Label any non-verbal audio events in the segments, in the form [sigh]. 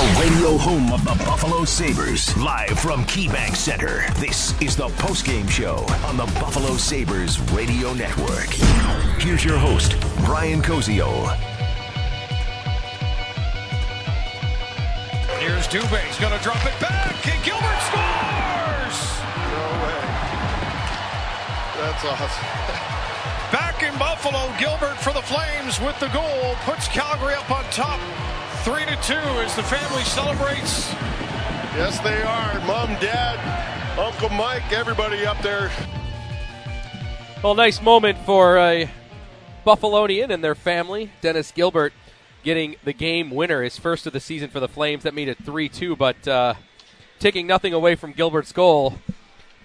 The radio home of the Buffalo Sabres. Live from KeyBank Center. This is the postgame show on the Buffalo Sabres Radio Network. Here's your host, Brian Koziol. Here's Dubé. He's going to drop it back, and Gilbert scores! No way. That's awesome. Back in Buffalo, Gilbert for the Flames with the goal puts Calgary up on top, three to two as the family celebrates. Yes, they are. Mom, Dad, Uncle Mike, everybody up there. Well, nice moment for a Buffalonian and their family. Dennis Gilbert getting the game winner, his first of the season for the Flames. That made it 3 2, but uh, taking nothing away from Gilbert's goal.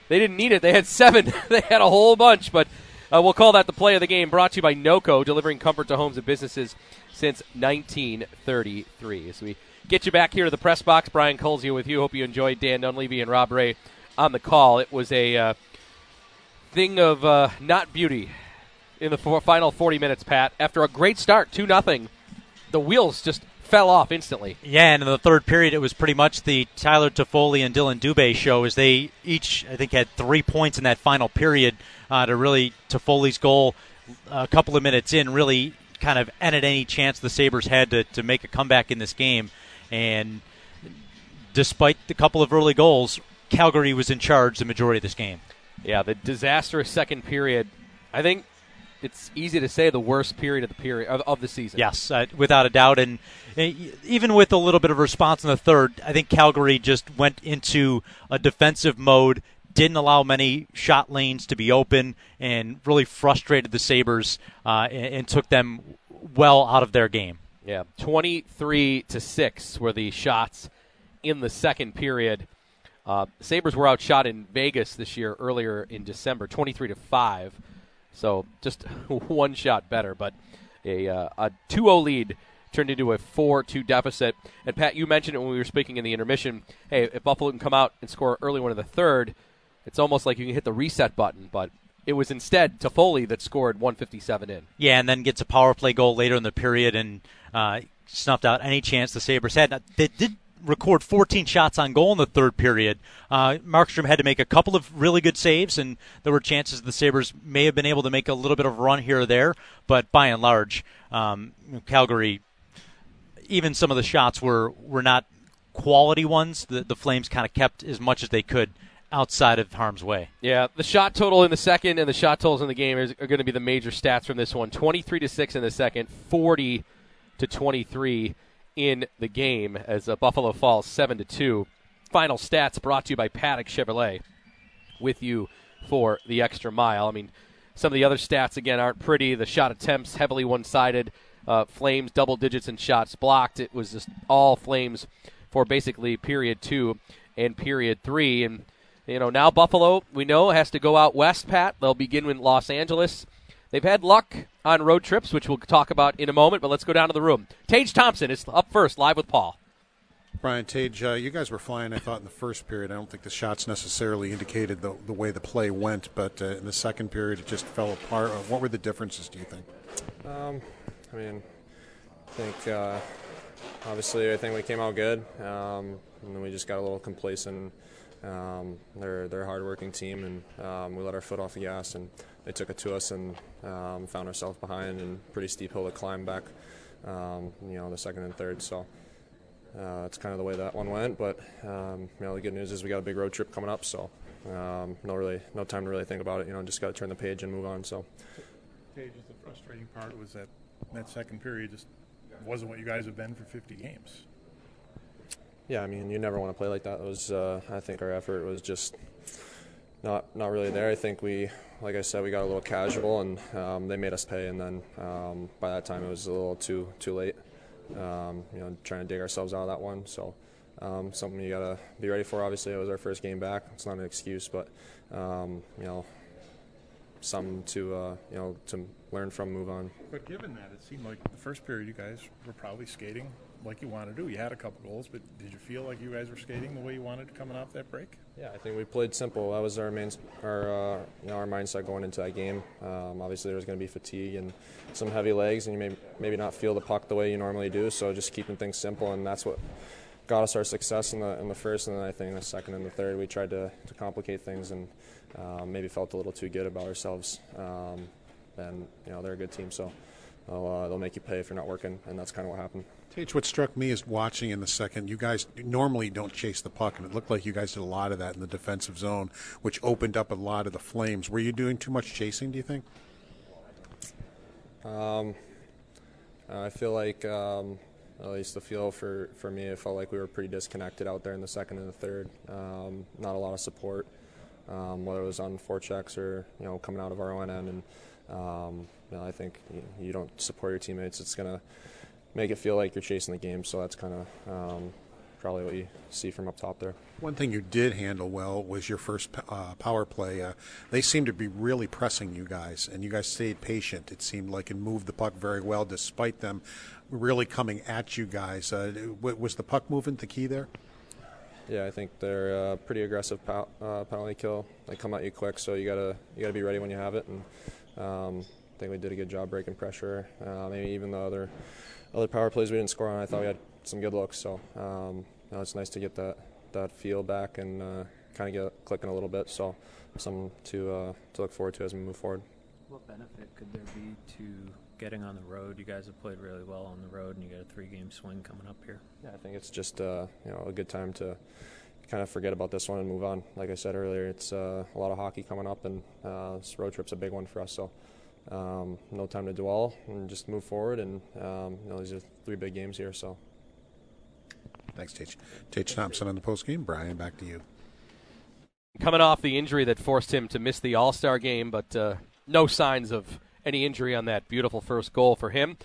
They didn't need it. They had seven. [laughs] they had a whole bunch, but uh, we'll call that the play of the game. Brought to you by NOCO, delivering comfort to homes and businesses since 1933. As we get you back here to the press box, Brian Koziol with you. Hope you enjoyed Dan Dunleavy and Rob Ray on the call. It was a uh, thing of uh, not beauty in the four, final 40 minutes, Pat. After a great start, 2 nothing, the wheels just fell off instantly. Yeah, and in the third period, it was pretty much the Tyler Toffoli and Dillon Dubé show as they each, I think, had three points in that final period uh, to really Toffoli's goal a couple of minutes in really kind of ended any chance the Sabres had to, to make a comeback in this game. And despite the couple of early goals, Calgary was in charge the majority of this game. Yeah, the disastrous second period. I think it's easy to say the worst period of the period of, of the season. Yes, uh, without a doubt. And uh, even with a little bit of response in the third, I think Calgary just went into a defensive mode, didn't allow many shot lanes to be open, and really frustrated the Sabres uh, and, and took them well out of their game. Yeah, twenty-three to six were the shots in the second period. Uh, Sabres were outshot in Vegas this year earlier in December, twenty-three to five. So just [laughs] one shot better, but a uh, a 2-0 lead turned into a 4-2 deficit. And Pat, you mentioned it when we were speaking in the intermission. Hey, if Buffalo can come out and score early one in the third, it's almost like you can hit the reset button. But it was instead Toffoli that scored 157 in. Yeah, and then gets a power play goal later in the period and uh, snuffed out any chance the Sabres had. Now, they did record 14 shots on goal in the third period. Uh, Markstrom had to make a couple of really good saves, and there were chances the Sabres may have been able to make a little bit of a run here or there, but by and large, um, Calgary, even some of the shots were, were not quality ones. The, the Flames kind of kept as much as they could outside of harm's way. Yeah, the shot total in the second and the shot totals in the game is, are going to be the major stats from this one. 23 to 6 in the second, 40 to 23 in the game as uh, Buffalo falls 7 to 2. Final stats brought to you by Paddock Chevrolet with you for the extra mile. I mean, some of the other stats again aren't pretty. The shot attempts heavily one-sided. Uh, flames double digits in shots blocked. It was just all Flames for basically period 2 and period 3 and you know, now Buffalo, we know, has to go out west, Pat. They'll begin in Los Angeles. They've had luck on road trips, which we'll talk about in a moment, but let's go down to the room. Tage Thompson is up first, live with Paul. Brian Tage, uh, you guys were flying, I thought, in the first period. I don't think the shots necessarily indicated the, the way the play went, but uh, in the second period, it just fell apart. Uh, what were the differences, do you think? Um, I mean, I think uh, obviously I think we came out good, um, and then we just got a little complacent. Um, they're they're a hardworking team, and um, we let our foot off the gas, and they took it to us, and um, found ourselves behind and pretty steep hill to climb back. Um, you know, the second and third. So uh, that's kind of the way that one went. But um, you know, the good news is we got a big road trip coming up, so um, no really no time to really think about it. You know, just got to turn the page and move on. So. Tage, the frustrating part was that that second period just wasn't what you guys have been for 50 games. Yeah, I mean, you never want to play like that. It was, uh, I think, our effort was just not not really there. I think we, like I said, we got a little casual, and um, they made us pay. And then um, by that time, it was a little too too late. Um, you know, trying to dig ourselves out of that one. So um, something you gotta be ready for. Obviously, it was our first game back. It's not an excuse, but um, you know, something to uh, you know to learn from, move on. But given that, it seemed like the first period you guys were probably skating like you wanted to. Do. You had a couple goals, but did you feel like you guys were skating the way you wanted coming off that break? Yeah, I think we played simple. That was our main, our uh, you know, our mindset going into that game. Um, obviously, there was going to be fatigue and some heavy legs, and you may maybe not feel the puck the way you normally do. So just keeping things simple, and that's what got us our success in the in the first, and then I think in the second and the third, we tried to, to complicate things and um, maybe felt a little too good about ourselves. Um, and you know they're a good team, so uh, they'll make you pay if you're not working, and that's kind of what happened. Tage, what struck me is watching in the second, you guys normally don't chase the puck, and it looked like you guys did a lot of that in the defensive zone, which opened up a lot of the flames. Were you doing too much chasing, do you think? Um, I feel like, um, at least the feel for, for me, it felt like we were pretty disconnected out there in the second and the third. Um, not a lot of support, um, whether it was on forechecks or you know coming out of our own end. And um, you know, I think you, you don't support your teammates, it's gonna make it feel like you're chasing the game. So that's kind of um, probably what you see from up top there. One thing you did handle well was your first uh, power play. Uh, they seemed to be really pressing you guys, and you guys stayed patient. It seemed like and moved the puck very well, despite them really coming at you guys. Uh, was the puck movement the key there? Yeah, I think they're uh, pretty aggressive pow- uh, penalty kill. They come at you quick, so you gotta you gotta be ready when you have it. And um, I think we did a good job breaking pressure. Uh, maybe even the other other power plays we didn't score on, I thought we had some good looks. So um, it's nice to get that that feel back and uh, kind of get clicking a little bit. So something to uh, to look forward to as we move forward. What benefit could there be to getting on the road? You guys have played really well on the road, and you got a three-game swing coming up here. Yeah, I think it's just uh, you know a good time to kind of forget about this one and move on. Like I said earlier, it's uh, a lot of hockey coming up, and uh, this road trip's a big one for us. So um, no time to dwell and just move forward. And um, you know these are three big games here, so. Thanks, Tage. Tage Thompson on the post game. Brian, back to you. Coming off the injury that forced him to miss the All Star game, but uh, no signs of any injury on that beautiful first goal for him.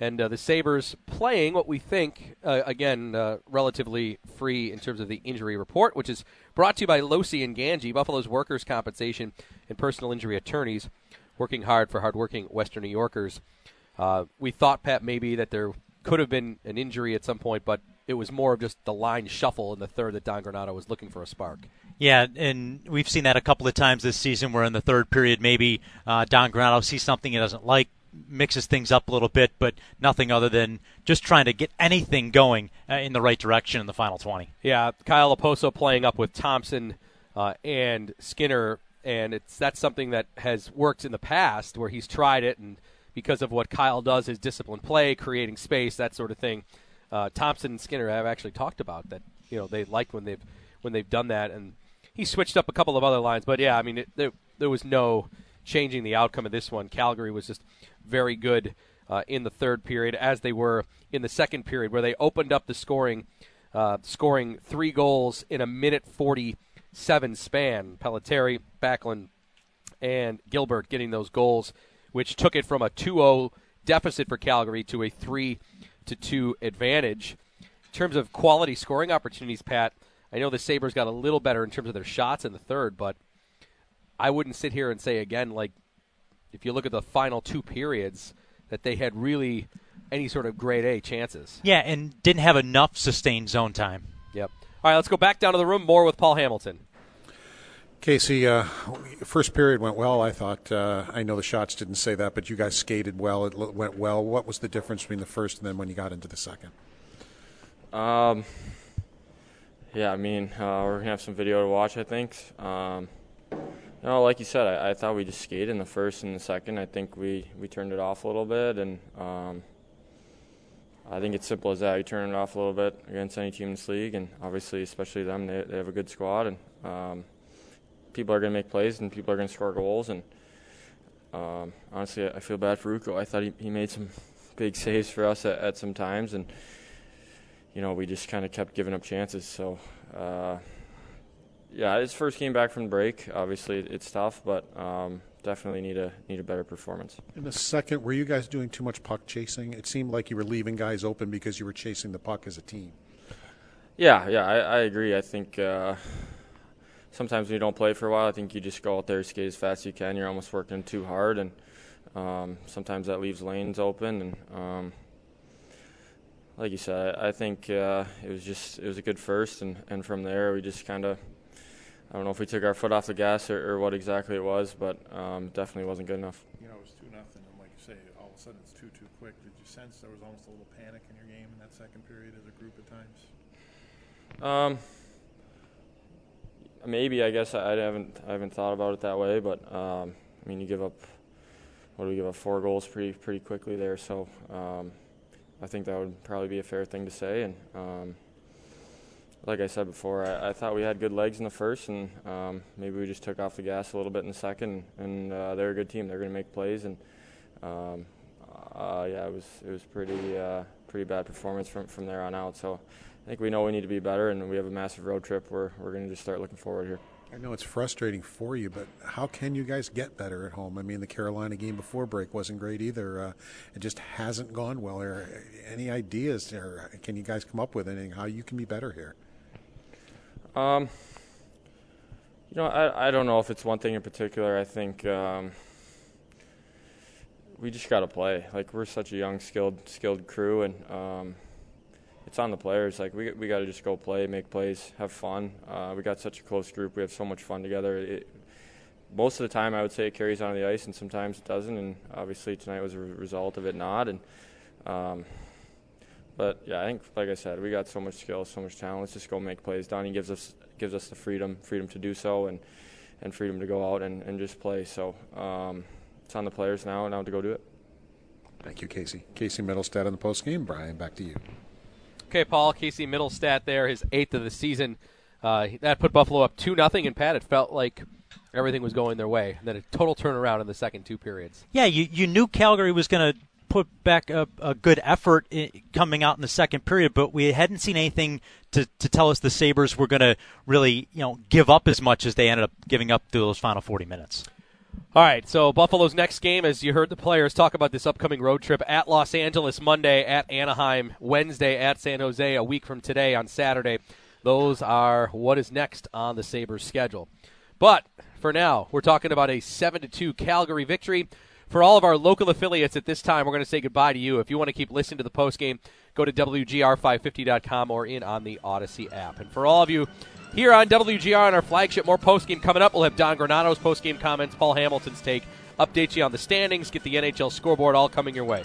And uh, the Sabres playing what we think, uh, again, uh, relatively free in terms of the injury report, which is brought to you by Losi and Gangi, Buffalo's workers' compensation and personal injury attorneys, working hard for hardworking Western New Yorkers. Uh, we thought, Pat, maybe that there could have been an injury at some point, but it was more of just the line shuffle in the third that Don Granato was looking for a spark. Yeah, and we've seen that a couple of times this season where in the third period maybe uh, Don Granato sees something he doesn't like, mixes things up a little bit, but nothing other than just trying to get anything going uh, in the right direction in the final 20. Yeah, Kyle Okposo playing up with Thompson uh, and Skinner, and it's that's something that has worked in the past where he's tried it, and because of what Kyle does, his disciplined play, creating space, that sort of thing. Uh, Thompson and Skinner have actually talked about that. You know, they liked when they've when they've done that, and he switched up a couple of other lines. But yeah, I mean, it, there, there was no changing the outcome of this one. Calgary was just very good uh, in the third period, as they were in the second period, where they opened up the scoring, uh, scoring three goals in a minute forty-seven span. Pelletier, Backlund, and Gilbert getting those goals, which took it from a 2-0 deficit for Calgary to a three to two advantage. In terms of quality scoring opportunities, Pat, I know the Sabres got a little better in terms of their shots in the third, but I wouldn't sit here and say again, like, if you look at the final two periods, that they had really any sort of grade A chances. Yeah, and didn't have enough sustained zone time. Yep. All right, let's go back down to the room. More with Paul Hamilton. Casey, uh, first period went well. I thought. Uh, I know the shots didn't say that, but you guys skated well. It went well. What was the difference between the first and then when you got into the second? Um, yeah, I mean, uh, we're gonna have some video to watch. I think. Um, know, like you said, I, I, thought we just skated in the first and the second. I think we, we turned it off a little bit, and um, I think it's simple as that. You turn it off a little bit against any team in this league, and obviously, especially them, they, they have a good squad, and um, people are going to make plays, and people are going to score goals. And um, honestly, I feel bad for Ukko. I thought he, he made some [laughs] big saves for us at, at some times, and you know we just kind of kept giving up chances. So. Uh, yeah, his first game back from break. Obviously, it's tough, but um, definitely need a need a better performance. In the second, were you guys doing too much puck chasing? It seemed like you were leaving guys open because you were chasing the puck as a team. Yeah, yeah, I, I agree. I think uh, sometimes when you don't play for a while, I think you just go out there, skate as fast as you can. You're almost working too hard, and um, sometimes that leaves lanes open. And um, like you said, I, I think uh, it was just it was a good first, and, and from there we just kind of I don't know if we took our foot off the gas or, or what exactly it was, but um, definitely wasn't good enough. You know, it was two nothing, and like you say, all of a sudden it's two too quick. Did you sense there was almost a little panic in your game in that second period as a group at times? Um, maybe I guess I, I haven't I haven't thought about it that way, but um, I mean you give up what do we give up four goals pretty pretty quickly there, so um, I think that would probably be a fair thing to say, and um, like I said before, I, I, thought we had good legs in the first, and um, maybe we just took off the gas a little bit in the second. And uh, they're a good team; they're going to make plays, and um, uh, yeah, it was it was pretty uh, pretty bad performance from from there on out. So I think we know we need to be better, and we have a massive road trip where we're going to just start looking forward here. I know it's frustrating for you, but how can you guys get better at home? I mean, the Carolina game before break wasn't great either. Uh, it just hasn't gone well. Are any ideas, or can you guys come up with anything how you can be better here? Um, you know, I I don't know if it's one thing in particular. I think um, we just got to play. Like we're such a young, skilled, skilled crew, and um, it's on the players. Like we we got to just go play, make plays, have fun. Uh, we got such a close group. We have so much fun together. It, most of the time, I would say it carries on the ice, and sometimes it doesn't. And obviously, tonight was a result of it not. And um, but yeah, I think like I said, we got so much skill, so much talent. Let's just go make plays. Donnie gives us gives us the freedom, freedom to do so, and and freedom to go out and, and just play. So um, it's on the players now now to go do it. Thank you, Casey. Casey Mittelstadt on the post game. Brian, back to you. Okay, Paul. Casey Mittelstadt there, his eighth of the season. Uh, that put Buffalo up two nothing, and Pat. It felt like everything was going their way. And then a total turnaround in the second two periods. Yeah, you you knew Calgary was going to put back a, a good effort coming out in the second period, but we hadn't seen anything to, to tell us the Sabres were going to really, you know, give up as much as they ended up giving up through those final 40 minutes. All right, so Buffalo's next game, as you heard the players talk about this upcoming road trip at Los Angeles Monday, at Anaheim Wednesday, at San Jose a week from today on Saturday. Those are what is next on the Sabres schedule. But for now, we're talking about a 7 2 Calgary victory for all of our local affiliates at this time, we're going to say goodbye to you. If you want to keep listening to the post game, go to WGR550.com or in on the Audacy app. And for all of you here on WGR on our flagship, more post game coming up. We'll have Don Granato's post game comments, Paul Hamilton's take, update you on the standings, get the NHL scoreboard all coming your way.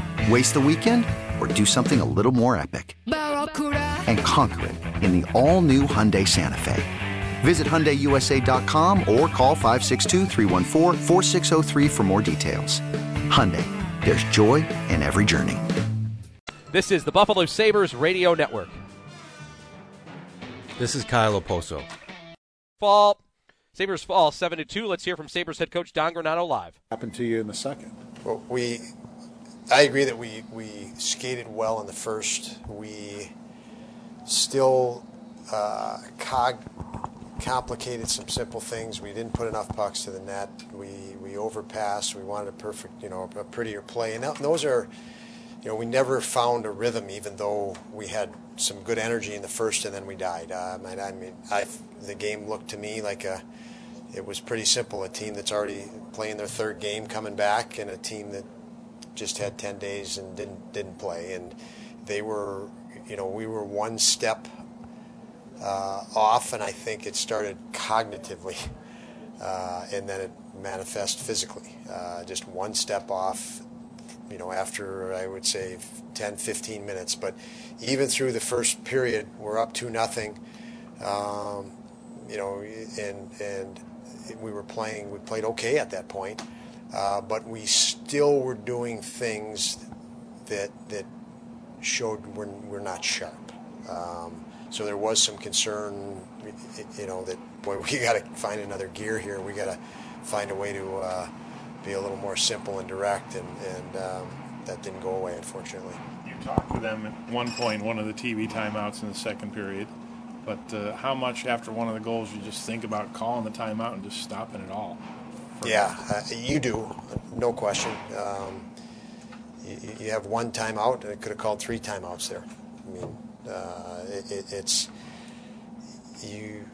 Waste the weekend or do something a little more epic? And conquer it in the all new Hyundai Santa Fe. Visit HyundaiUSA.com or call 562 for more details. Hyundai, there's joy in every journey. This is the Buffalo Sabres Radio Network. This is Kyle Okposo. Fall. Sabres fall 7 to 2. Let's hear from Sabres head coach Don Granato live. Happened to you in the second. Well, we I agree that we, we skated well in the first. We still uh, cog, complicated some simple things. We didn't put enough pucks to the net. We we overpassed. We wanted a perfect, you know, a prettier play. And those are, you know, we never found a rhythm, even though we had some good energy in the first, and then we died. Um, and I mean, I the game looked to me like a. It was pretty simple. A team that's already playing their third game coming back, and a team that just had 10 days and didn't didn't play, and they were, you know, we were one step uh, off, and I think it started cognitively, [laughs] uh, and then it manifest physically. Uh, just one step off, you know, after I would say 10, 15 minutes. But even through the first period, we're up to nothing. Um, you know, and and we were playing. We played okay at that point. Uh, but we still were doing things that that showed we're, we're not sharp. Um, so there was some concern, you know, that boy, [laughs] we got to find another gear here. We got to find a way to uh, be a little more simple and direct, and, and um, that didn't go away, unfortunately. You talked to them at one point, one of the TV timeouts in the second period. But uh, how much after one of the goals you just think about calling the timeout and just stopping it all? Yeah, uh, you do, no question. Um, you, you, have one timeout, and it could have called three timeouts there. I mean, uh, it, it, it's you.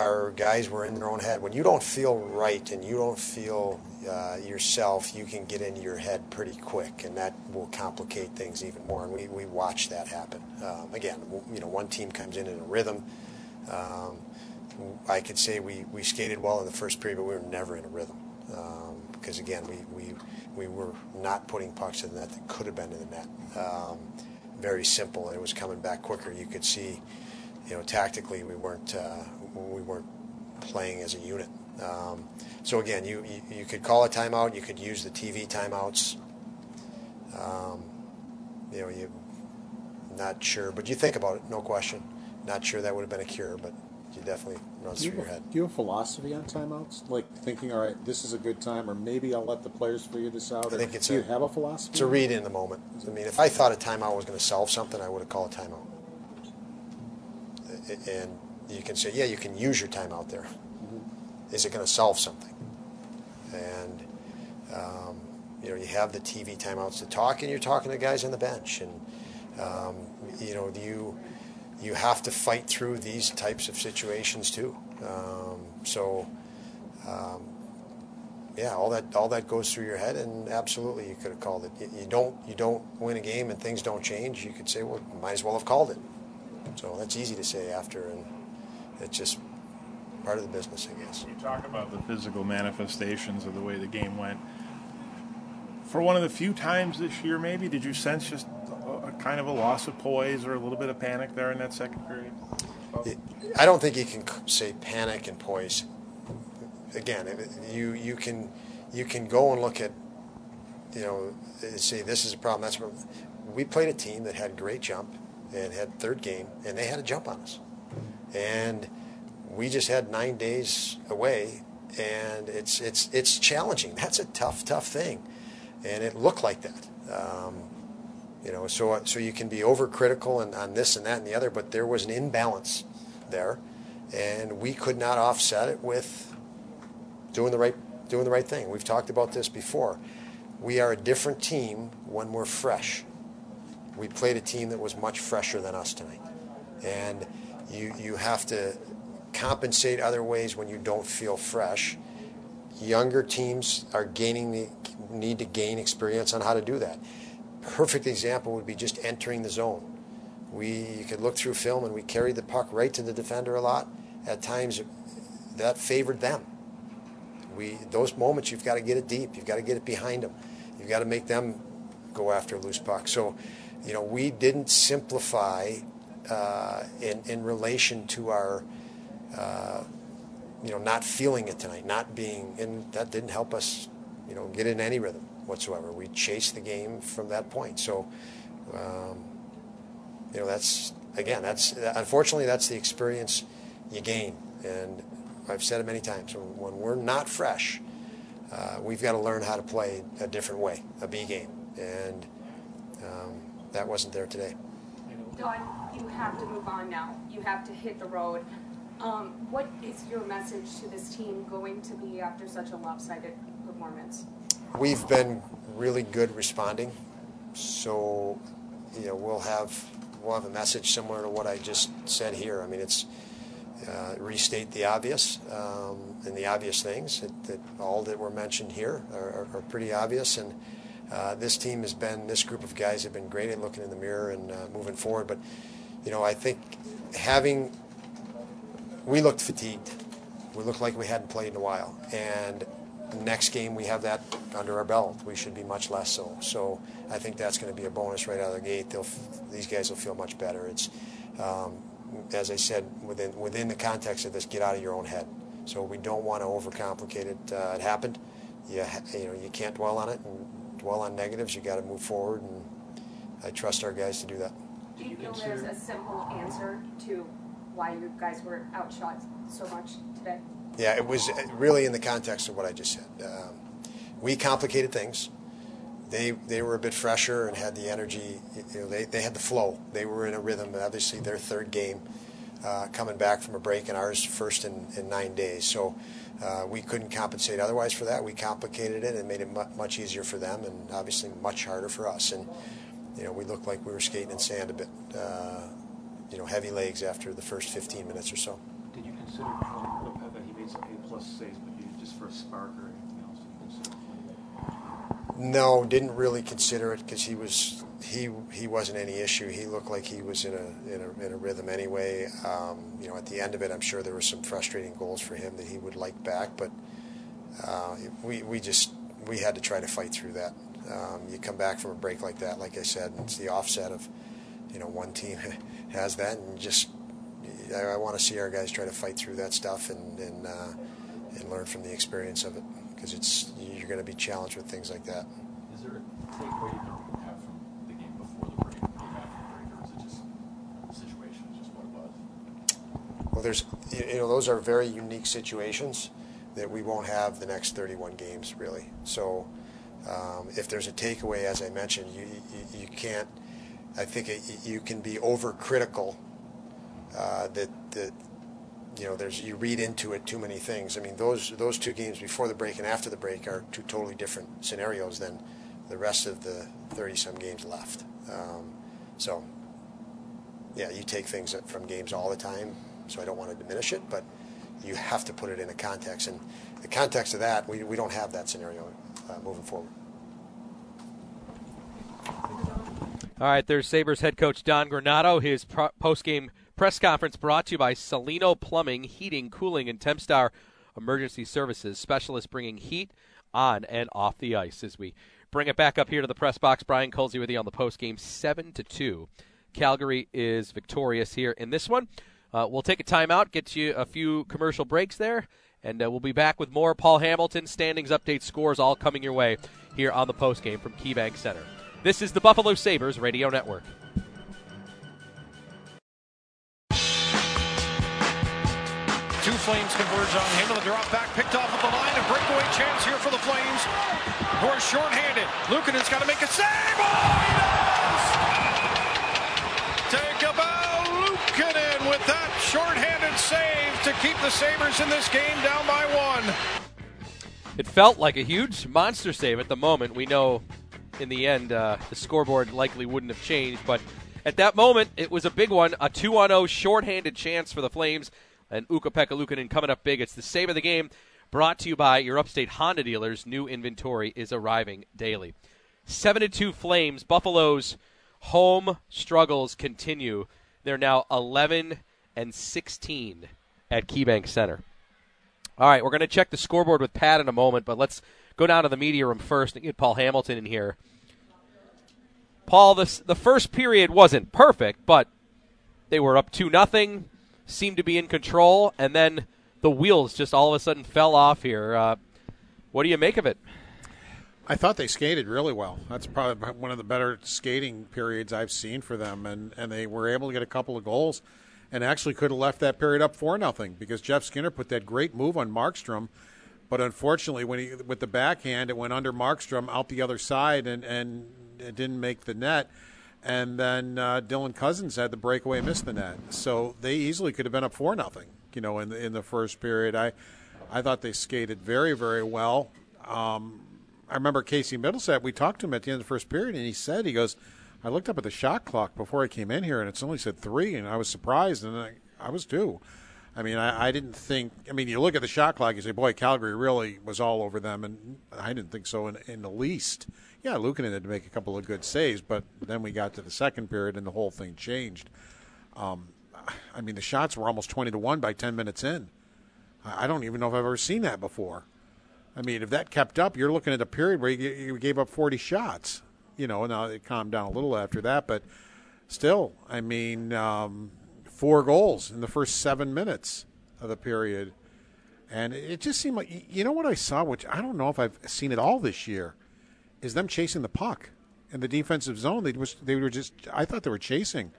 Our guys were in their own head. When you don't feel right and you don't feel uh, yourself, you can get into your head pretty quick, and that will complicate things even more. And we, we watch that happen. Um, again, you know, one team comes in in a rhythm. Um, I could say we, we skated well in the first period, but we were never in a rhythm. Um, because again, we, we, we were not putting pucks in the net that could have been in the net. Um, very simple, and it was coming back quicker. You could see, you know, tactically we weren't uh, we weren't playing as a unit. Um, so again, you, you, you could call a timeout. You could use the TV timeouts. Um, you know, you not sure, but you think about it, no question. Not sure that would have been a cure, but you definitely runs through you your head. Do you have a philosophy on timeouts? Like thinking, all right, this is a good time, or maybe I'll let the players figure this out. I think it's do a, you have a philosophy? It's a read in the moment. I mean, if I thought a timeout was going to solve something, I would have called a timeout. And you can say, yeah, you can use your timeout there. Mm-hmm. Is it going to solve something? And um, you know, you have the TV timeouts to talk, and you're talking to guys on the bench, and um, you know, do you you have to fight through these types of situations too. Um, so, um, yeah, all that all that goes through your head, and absolutely, you could have called it. You, you, don't you don't win a game and things don't change. You could say, well, might as well have called it. So that's easy to say after, and it's just part of the business, I guess. You talk about the physical manifestations of the way the game went. For one of the few times this year, maybe did you sense just kind of a loss of poise or a little bit of panic there in that second period? I don't think you can say panic and poise. Again, you you can you can go and look at you know say this is a problem. That's what we played a team that had great jump and had third game, and they had a jump on us, and we just had nine days away, and it's it's it's challenging. That's a tough tough thing, and it looked like that. Um, you know, so so you can be overcritical and on this and that and the other, but there was an imbalance there, and we could not offset it with doing the right doing the right thing. We've talked about this before. We are a different team when we're fresh. We played a team that was much fresher than us tonight, and you you have to compensate other ways when you don't feel fresh. Younger teams are gaining the need to gain experience on how to do that. Perfect example would be just entering the zone. We you could look through film and we carried the puck right to the defender a lot. At times, that favored them. We those moments you've got to get it deep. You've got to get it behind them. You've got to make them go after loose puck. So, you know, we didn't simplify uh, in in relation to our. Uh, you know, not feeling it tonight, not being, and that didn't help us, you know, get in any rhythm whatsoever. We chased the game from that point. So, um, you know, that's again, that's unfortunately that's the experience you gain, and I've said it many times. When we're not fresh, uh, we've got to learn how to play a different way, a B game, and um, that wasn't there today. Don, you have to move on now. You have to hit the road. Um, what is your message to this team going to be after such a lopsided performance? We've been really good responding, so you know we'll have we'll have a message similar to what I just said here. I mean, it's uh, restate the obvious um, and the obvious things that, that, all that were mentioned here are, are pretty obvious and. Uh, this team has been, this group of guys have been great at looking in the mirror and uh, moving forward. But, you know, I think having we looked fatigued. We looked like we hadn't played in a while. And next game, we have that under our belt. We should be much less so. So I think that's going to be a bonus right out of the gate. They'll, these guys will feel much better. It's, um, as I said, within within the context of this, get out of your own head. So we don't want to overcomplicate it. Uh, it happened. You, you know, you can't dwell on it and dwell on negatives. You got to move forward, and I trust our guys to do that. Do you feel there's a simple answer to why you guys were outshot so much today? Yeah, it was really in the context of what I just said. Um, we complicated things. They they were a bit fresher and had the energy. You know, they, they had the flow. They were in a rhythm. Obviously, their third game, uh, coming back from a break, and ours first in, in nine days. So uh, we couldn't compensate otherwise for that. We complicated it and made it much easier for them, and obviously much harder for us. And you know, we looked like we were skating in sand a bit. Uh, you know, heavy legs after the first 15 minutes or so. Did you consider some A plus but you just for a spark or anything else? No, didn't really consider it because he was he he wasn't any issue. He looked like he was in a in a, in a rhythm anyway. Um, you know, at the end of it, I'm sure there were some frustrating goals for him that he would like back, but uh, we we just we had to try to fight through that. Um, you come back from a break like that, like I said, it's the offset of you know one team [laughs] has that, and just I, I want to see our guys try to fight through that stuff and and, uh, and learn from the experience of it because it's you're going to be challenged with things like that. Is there a takeaway you have from the game before the break, the game after the break, or is it just the situation, just what it was? Well, there's you know those are very unique situations that we won't have the next 31 games really. So um, if there's a takeaway, as I mentioned, you, you, you can't I think it, you can be overcritical. Uh, that that you know, there's you read into it too many things. I mean, those those two games before the break and after the break are two totally different scenarios than the rest of the 30 some games left. Um, so, yeah, you take things from games all the time. So I don't want to diminish it, but you have to put it in a context. And the context of that, we, we don't have that scenario uh, moving forward. All right, there's Sabres head coach Don Granato. His pro- post-game press conference brought to you by Cellino Plumbing, Heating, Cooling, and Tempstar Emergency Services, specialists bringing heat on and off the ice. As we bring it back up here to the press box, Brian Koziol with you on the post-game, seven to two. Calgary is victorious here in this one. Uh, we'll take a timeout, get you a few commercial breaks there, and uh, we'll be back with more Paul Hamilton standings, update, scores, all coming your way here on the post game from KeyBank Center. This is the Buffalo Sabres Radio Network. Flames converge on him, and the drop back picked off at the line. A breakaway chance here for the Flames, who are shorthanded. Luukkonen's got to make a save. Oh, he does! Take a bow, Luukkonen with that shorthanded save to keep the Sabres in this game down by one. It felt like a huge monster save at the moment. We know in the end, uh, the scoreboard likely wouldn't have changed. But at that moment, it was a big one. A 2 0 shorthanded chance for the Flames. And Ukko-Pekka Luukkonen coming up big. It's the save of the game. Brought to you by your upstate Honda dealers. New inventory is arriving daily. 7 to 2 Flames. Buffalo's home struggles continue. They're now 11 and 16 at KeyBank Center. All right, we're going to check the scoreboard with Pat in a moment, but let's go down to the media room first and get Paul Hamilton in here. Paul, this, the first period wasn't perfect, but they were up 2 nothing, seemed to be in control, and then the wheels just all of a sudden fell off here. Uh, what do you make of it? I thought they skated really well. That's probably one of the better skating periods I've seen for them, and, and they were able to get a couple of goals, and actually could have left that period up four nothing because Jeff Skinner put that great move on Markstrom, but unfortunately, when he with the backhand, it went under Markstrom out the other side, and and it didn't make the net. And then uh, Dylan Cozens had the breakaway, missed the net. So they easily could have been up four nothing. You know, in the in the first period, I I thought they skated very very well. Um, I remember Casey Mittelstadt. We talked to him at the end of the first period, and he said he goes, I looked up at the shot clock before I came in here, and it's only said three, and I was surprised, and I, I was too. I mean, I, I didn't think. I mean, you look at the shot clock, you say, "Boy, Calgary really was all over them," and I didn't think so in, in the least. Yeah, Luukkonen had to make a couple of good saves, but then we got to the second period, and the whole thing changed. Um, I mean, the shots were almost twenty to one by ten minutes in. I don't even know if I've ever seen that before. I mean, if that kept up, you're looking at a period where you, you gave up 40 shots. You know, now it calmed down a little after that, but still, I mean, um, four goals in the first seven minutes of the period. And it just seemed like, you know what I saw, which I don't know if I've seen it all this year, is them chasing the puck in the defensive zone. They, was, they were just, I thought they were chasing.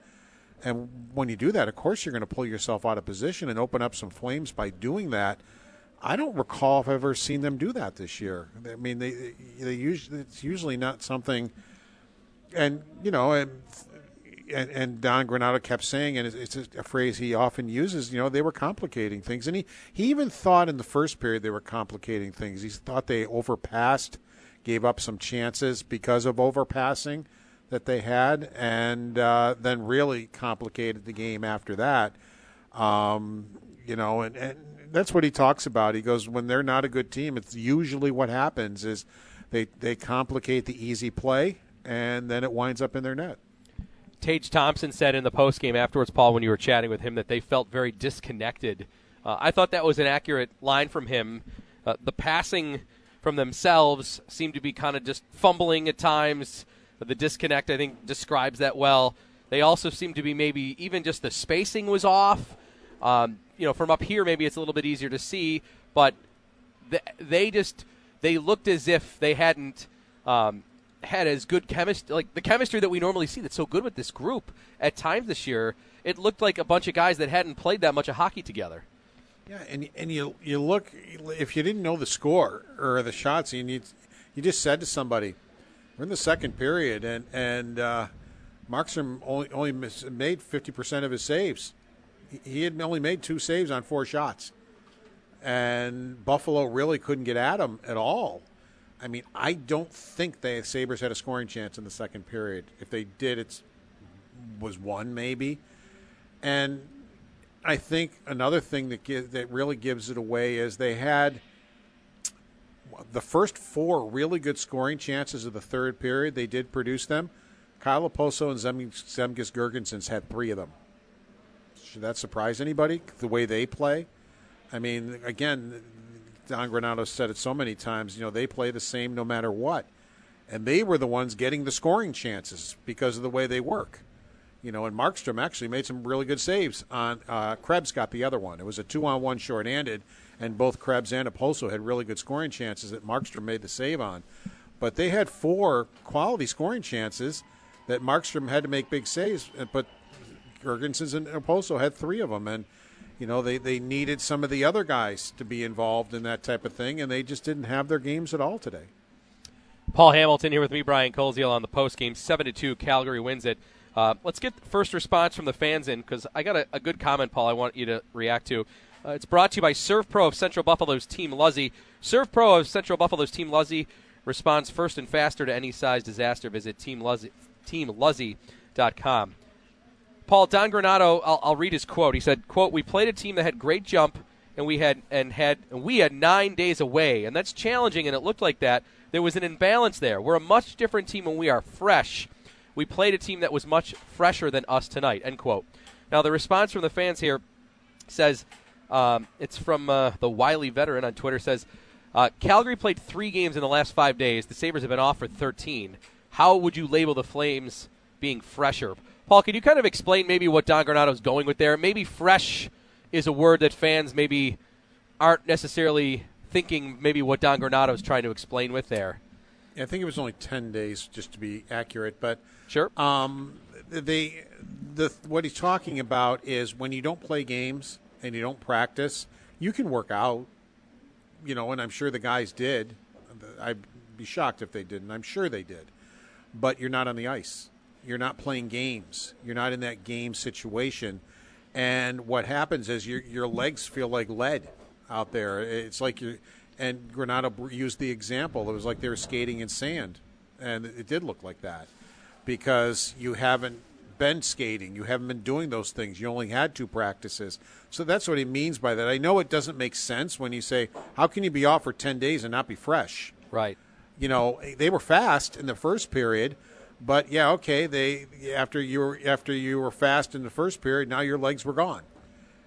And when you do that, of course, you're going to pull yourself out of position and open up some flames by doing that. I don't recall if I've ever seen them do that this year. I mean, they they usually it's usually not something. And you know, and and, and Don Granato kept saying, and it's, it's a phrase he often uses. You know, they were complicating things, and he he even thought in the first period they were complicating things. He thought they overpassed, gave up some chances because of overpassing that they had, and uh, then really complicated the game after that. Um, you know, and, and that's what he talks about. He goes, when they're not a good team, it's usually what happens is they they complicate the easy play, and then it winds up in their net. Tage Thompson said in the post game afterwards, Paul, when you were chatting with him, that they felt very disconnected. Uh, I thought that was an accurate line from him. Uh, the passing from themselves seemed to be kind of just fumbling at times. The disconnect, I think, describes that well. They also seemed to be maybe even just the spacing was off. Um, you know, from up here, maybe it's a little bit easier to see, but th- they just they looked as if they hadn't um, had as good chemistry, like the chemistry that we normally see that's so good with this group. At times this year, it looked like a bunch of guys that hadn't played that much of hockey together. Yeah, and and you you look if you didn't know the score or the shots, you need you just said to somebody, "We're in the second period," and and uh, Markstrom only only made fifty percent of his saves he had only made two saves on four shots, and Buffalo really couldn't get at him at all. I mean, I don't think the Sabres had a scoring chance in the second period. If they did, it was one maybe, and I think another thing that gives, that really gives it away is they had the first four really good scoring chances of the third period. They did produce them. Kyle Okposo and Zemgus Girgensons had three of them. Should that surprise anybody? The way they play. I mean, again, Don Granato said it so many times. You know, they play the same no matter what, and they were the ones getting the scoring chances because of the way they work. You know, and Markstrom actually made some really good saves on. Uh, Krebs got the other one. It was a two-on-one short-handed, and both Krebs and Okposo had really good scoring chances that Markstrom made the save on. But they had four quality scoring chances that Markstrom had to make big saves, but Girgensons and Okposo had three of them, and you know they they needed some of the other guys to be involved in that type of thing, and they just didn't have their games at all today. Paul Hamilton here with me, Brian Koziol on the post game, seven to two. Calgary wins it. Uh, let's get the first response from the fans in because I got a, a, good comment, Paul. I want you to react to. Uh, it's brought to you by SERVPRO of Central Buffalo's Team Luzzy. SERVPRO of Central Buffalo's Team Luzzy responds first and faster to any size disaster. Visit Team Luzzy, teamluzzy.com. Paul Don Granato, I'll, I'll, read his quote. He said, "quote We played a team that had great jump and we had and had and we had nine days away, and that's challenging. And it looked like that there was an imbalance there. We're a much different team when we are fresh. We played a team that was much fresher than us tonight. End quote. Now the response from the fans here says um, it's from uh, the wily veteran on Twitter says uh, Calgary played three games in the last five days. The Sabres have been off for 13. How would you label the Flames being fresher? Paul, can you kind of explain maybe what Don Granato's going with there? Maybe fresh is a word that fans maybe aren't necessarily thinking maybe what Don Granato's trying to explain with there. I think it was only ten days, just to be accurate. But sure, um, the the what he's talking about is when you don't play games and you don't practice, you can work out. You know, and I'm sure the guys did. I'd be shocked if they didn't. I'm sure they did, but you're not on the ice. You're not playing games. You're not in that game situation. And what happens is your your legs feel like lead out there. It's like you're and Granato used the example. It was like they were skating in sand, and it did look like that because you haven't been skating, you haven't been doing those things. You only had two practices, so that's what he means by that. I know it doesn't make sense when you say, "How can you be off for ten days and not be fresh?" Right. You know, they were fast in the first period, but yeah, okay. They after you were after you were fast in the first period, now your legs were gone.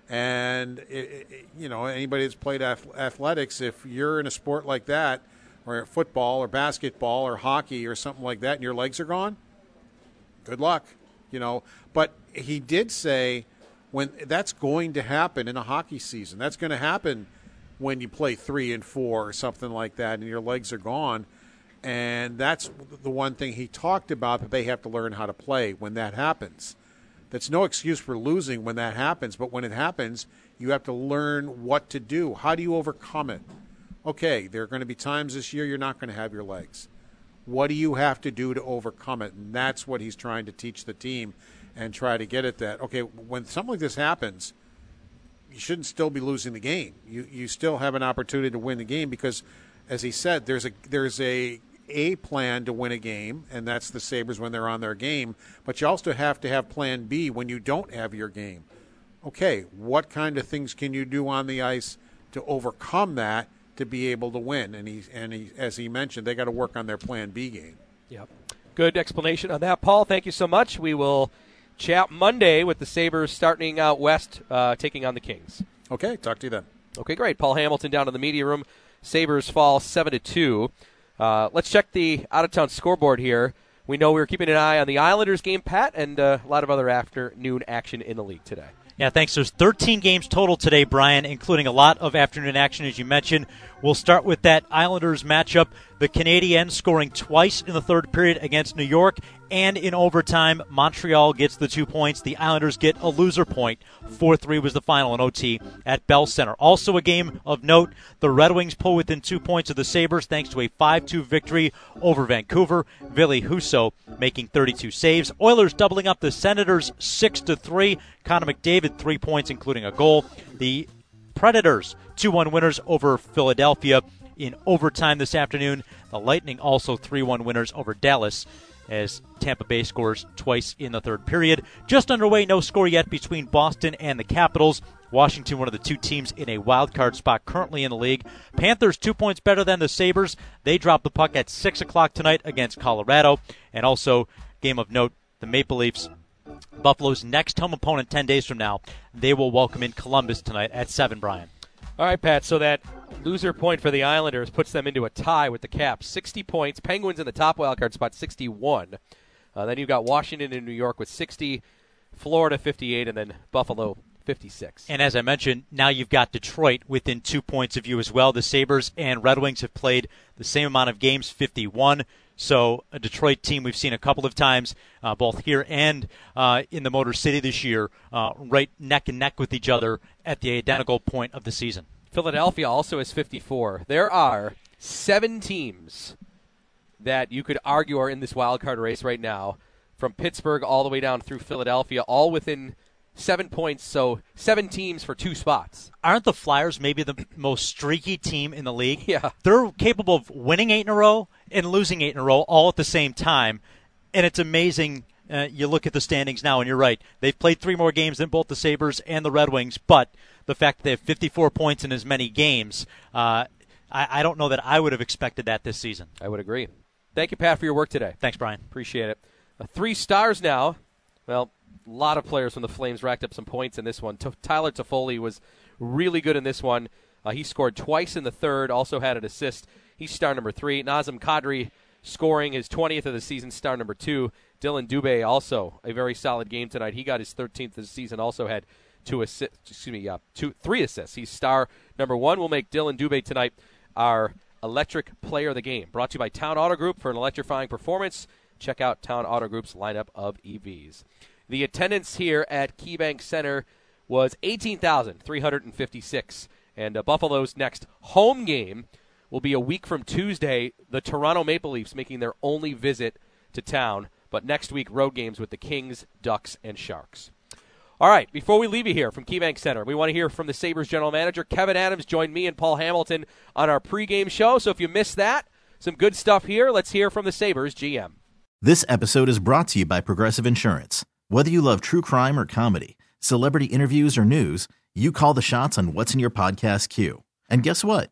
And it, it, you know, anybody that's played athletics, if you're in a sport like that, or football, or basketball, or hockey, or something like that, and your legs are gone, good luck. You know, but he did say when that's going to happen in a hockey season. That's going to happen when you play three and four or something like that, and your legs are gone. And that's the one thing he talked about that they have to learn how to play when that happens. That's no excuse for losing when that happens, but when it happens, you have to learn what to do. How do you overcome it? Okay, there are going to be times this year you're not going to have your legs. What do you have to do to overcome it? And that's what he's trying to teach the team and try to get at that. Okay, when something like this happens, you shouldn't still be losing the game. You you still have an opportunity to win the game because as he said, there's a there's a a plan to win a game, and that's the Sabres when they're on their game. But you also have to have plan B when you don't have your game. Okay, what kind of things can you do on the ice to overcome that to be able to win? And he and he, as he mentioned, they got to work on their plan B game. Yep. Good explanation on that, Paul. Thank you so much. We will chat Monday with the Sabres starting out west, uh, taking on the Kings. Okay, talk to you then. Okay, great. Paul Hamilton down in the media room. Sabres fall seven to two. Uh, let's check the out of town scoreboard here. We know we were keeping an eye on the Islanders game, Pat, and uh, a lot of other afternoon action in the league today. Yeah, thanks. There's 13 games total today, Brian, including a lot of afternoon action, as you mentioned. We'll start with that Islanders matchup. The Canadiens scoring twice in the third period against New York, and in overtime, Montreal gets the two points. The Islanders get a loser point. 4 3 was the final in OT at Bell Center. Also, a game of note the Red Wings pull within two points of the Sabres thanks to a 5 2 victory over Vancouver. Ville Husso making 32 saves. Oilers doubling up the Senators 6 3. Connor McDavid, three points, including a goal. The Predators, 2 1 winners over Philadelphia in overtime this afternoon. The Lightning also 3 1 winners over Dallas as Tampa Bay scores twice in the third period. Just underway, no score yet between Boston and the Capitals. Washington, one of the two teams in a wild card spot currently in the league. Panthers, two points better than the Sabres. They drop the puck at 6 o'clock tonight against Colorado. And also, game of note, the Maple Leafs Buffalo's next home opponent 10 days from now. They will welcome in Columbus tonight at 7, Brian. All right, Pat. So that loser point for the Islanders puts them into a tie with the Caps. 60 points. Penguins in the top wildcard spot, 61. Uh, then you've got Washington and New York with 60, Florida 58, and then Buffalo 56. And as I mentioned, now you've got Detroit within two points of you as well. The Sabres and Red Wings have played the same amount of games, 51. So a Detroit team we've seen a couple of times, uh, both here and uh, in the Motor City this year, uh, right neck and neck with each other at the identical point of the season. Philadelphia also is 54. There are seven teams that you could argue are in this wild card race right now, from Pittsburgh all the way down through Philadelphia, all within seven points. So seven teams for two spots. Aren't the Flyers maybe the most streaky team in the league? [laughs] Yeah, they're capable of winning eight in a row and losing eight in a row all at the same time, and it's amazing. Uh, you look at the standings now, and you're right. They've played three more games than both the Sabres and the Red Wings, but the fact that they have 54 points in as many games. Uh, I, I don't know that I would have expected that this season. I would agree. Thank you, Pat, for your work today. Thanks, Brian. Appreciate it. Uh, three stars now. Well, a lot of players from the Flames racked up some points in this one. T- Tyler Toffoli was really good in this one. Uh, he scored twice in the third, also had an assist. He's star number three. Nazem Kadri scoring his 20th of the season, star number two. Dillon Dubé also a very solid game tonight. He got his 13th of the season, also had two assists. Excuse me, yeah, two, three assists. He's star number one. We'll make Dillon Dubé tonight our electric player of the game. Brought to you by Town Auto Group for an electrifying performance. Check out Town Auto Group's lineup of EVs. The attendance here at KeyBank Center was 18,356. And uh, Buffalo's next home game will be a week from Tuesday. The Toronto Maple Leafs making their only visit to town. But next week, road games with the Kings, Ducks, and Sharks. All right, before we leave you here from KeyBank Center, we want to hear from the Sabres general manager. Kevyn Adams joined me and Paul Hamilton on our pregame show. So if you missed that, some good stuff here. Let's hear from the Sabres GM. This episode is brought to you by Progressive Insurance. Whether you love true crime or comedy, celebrity interviews or news, you call the shots on what's in your podcast queue. And guess what?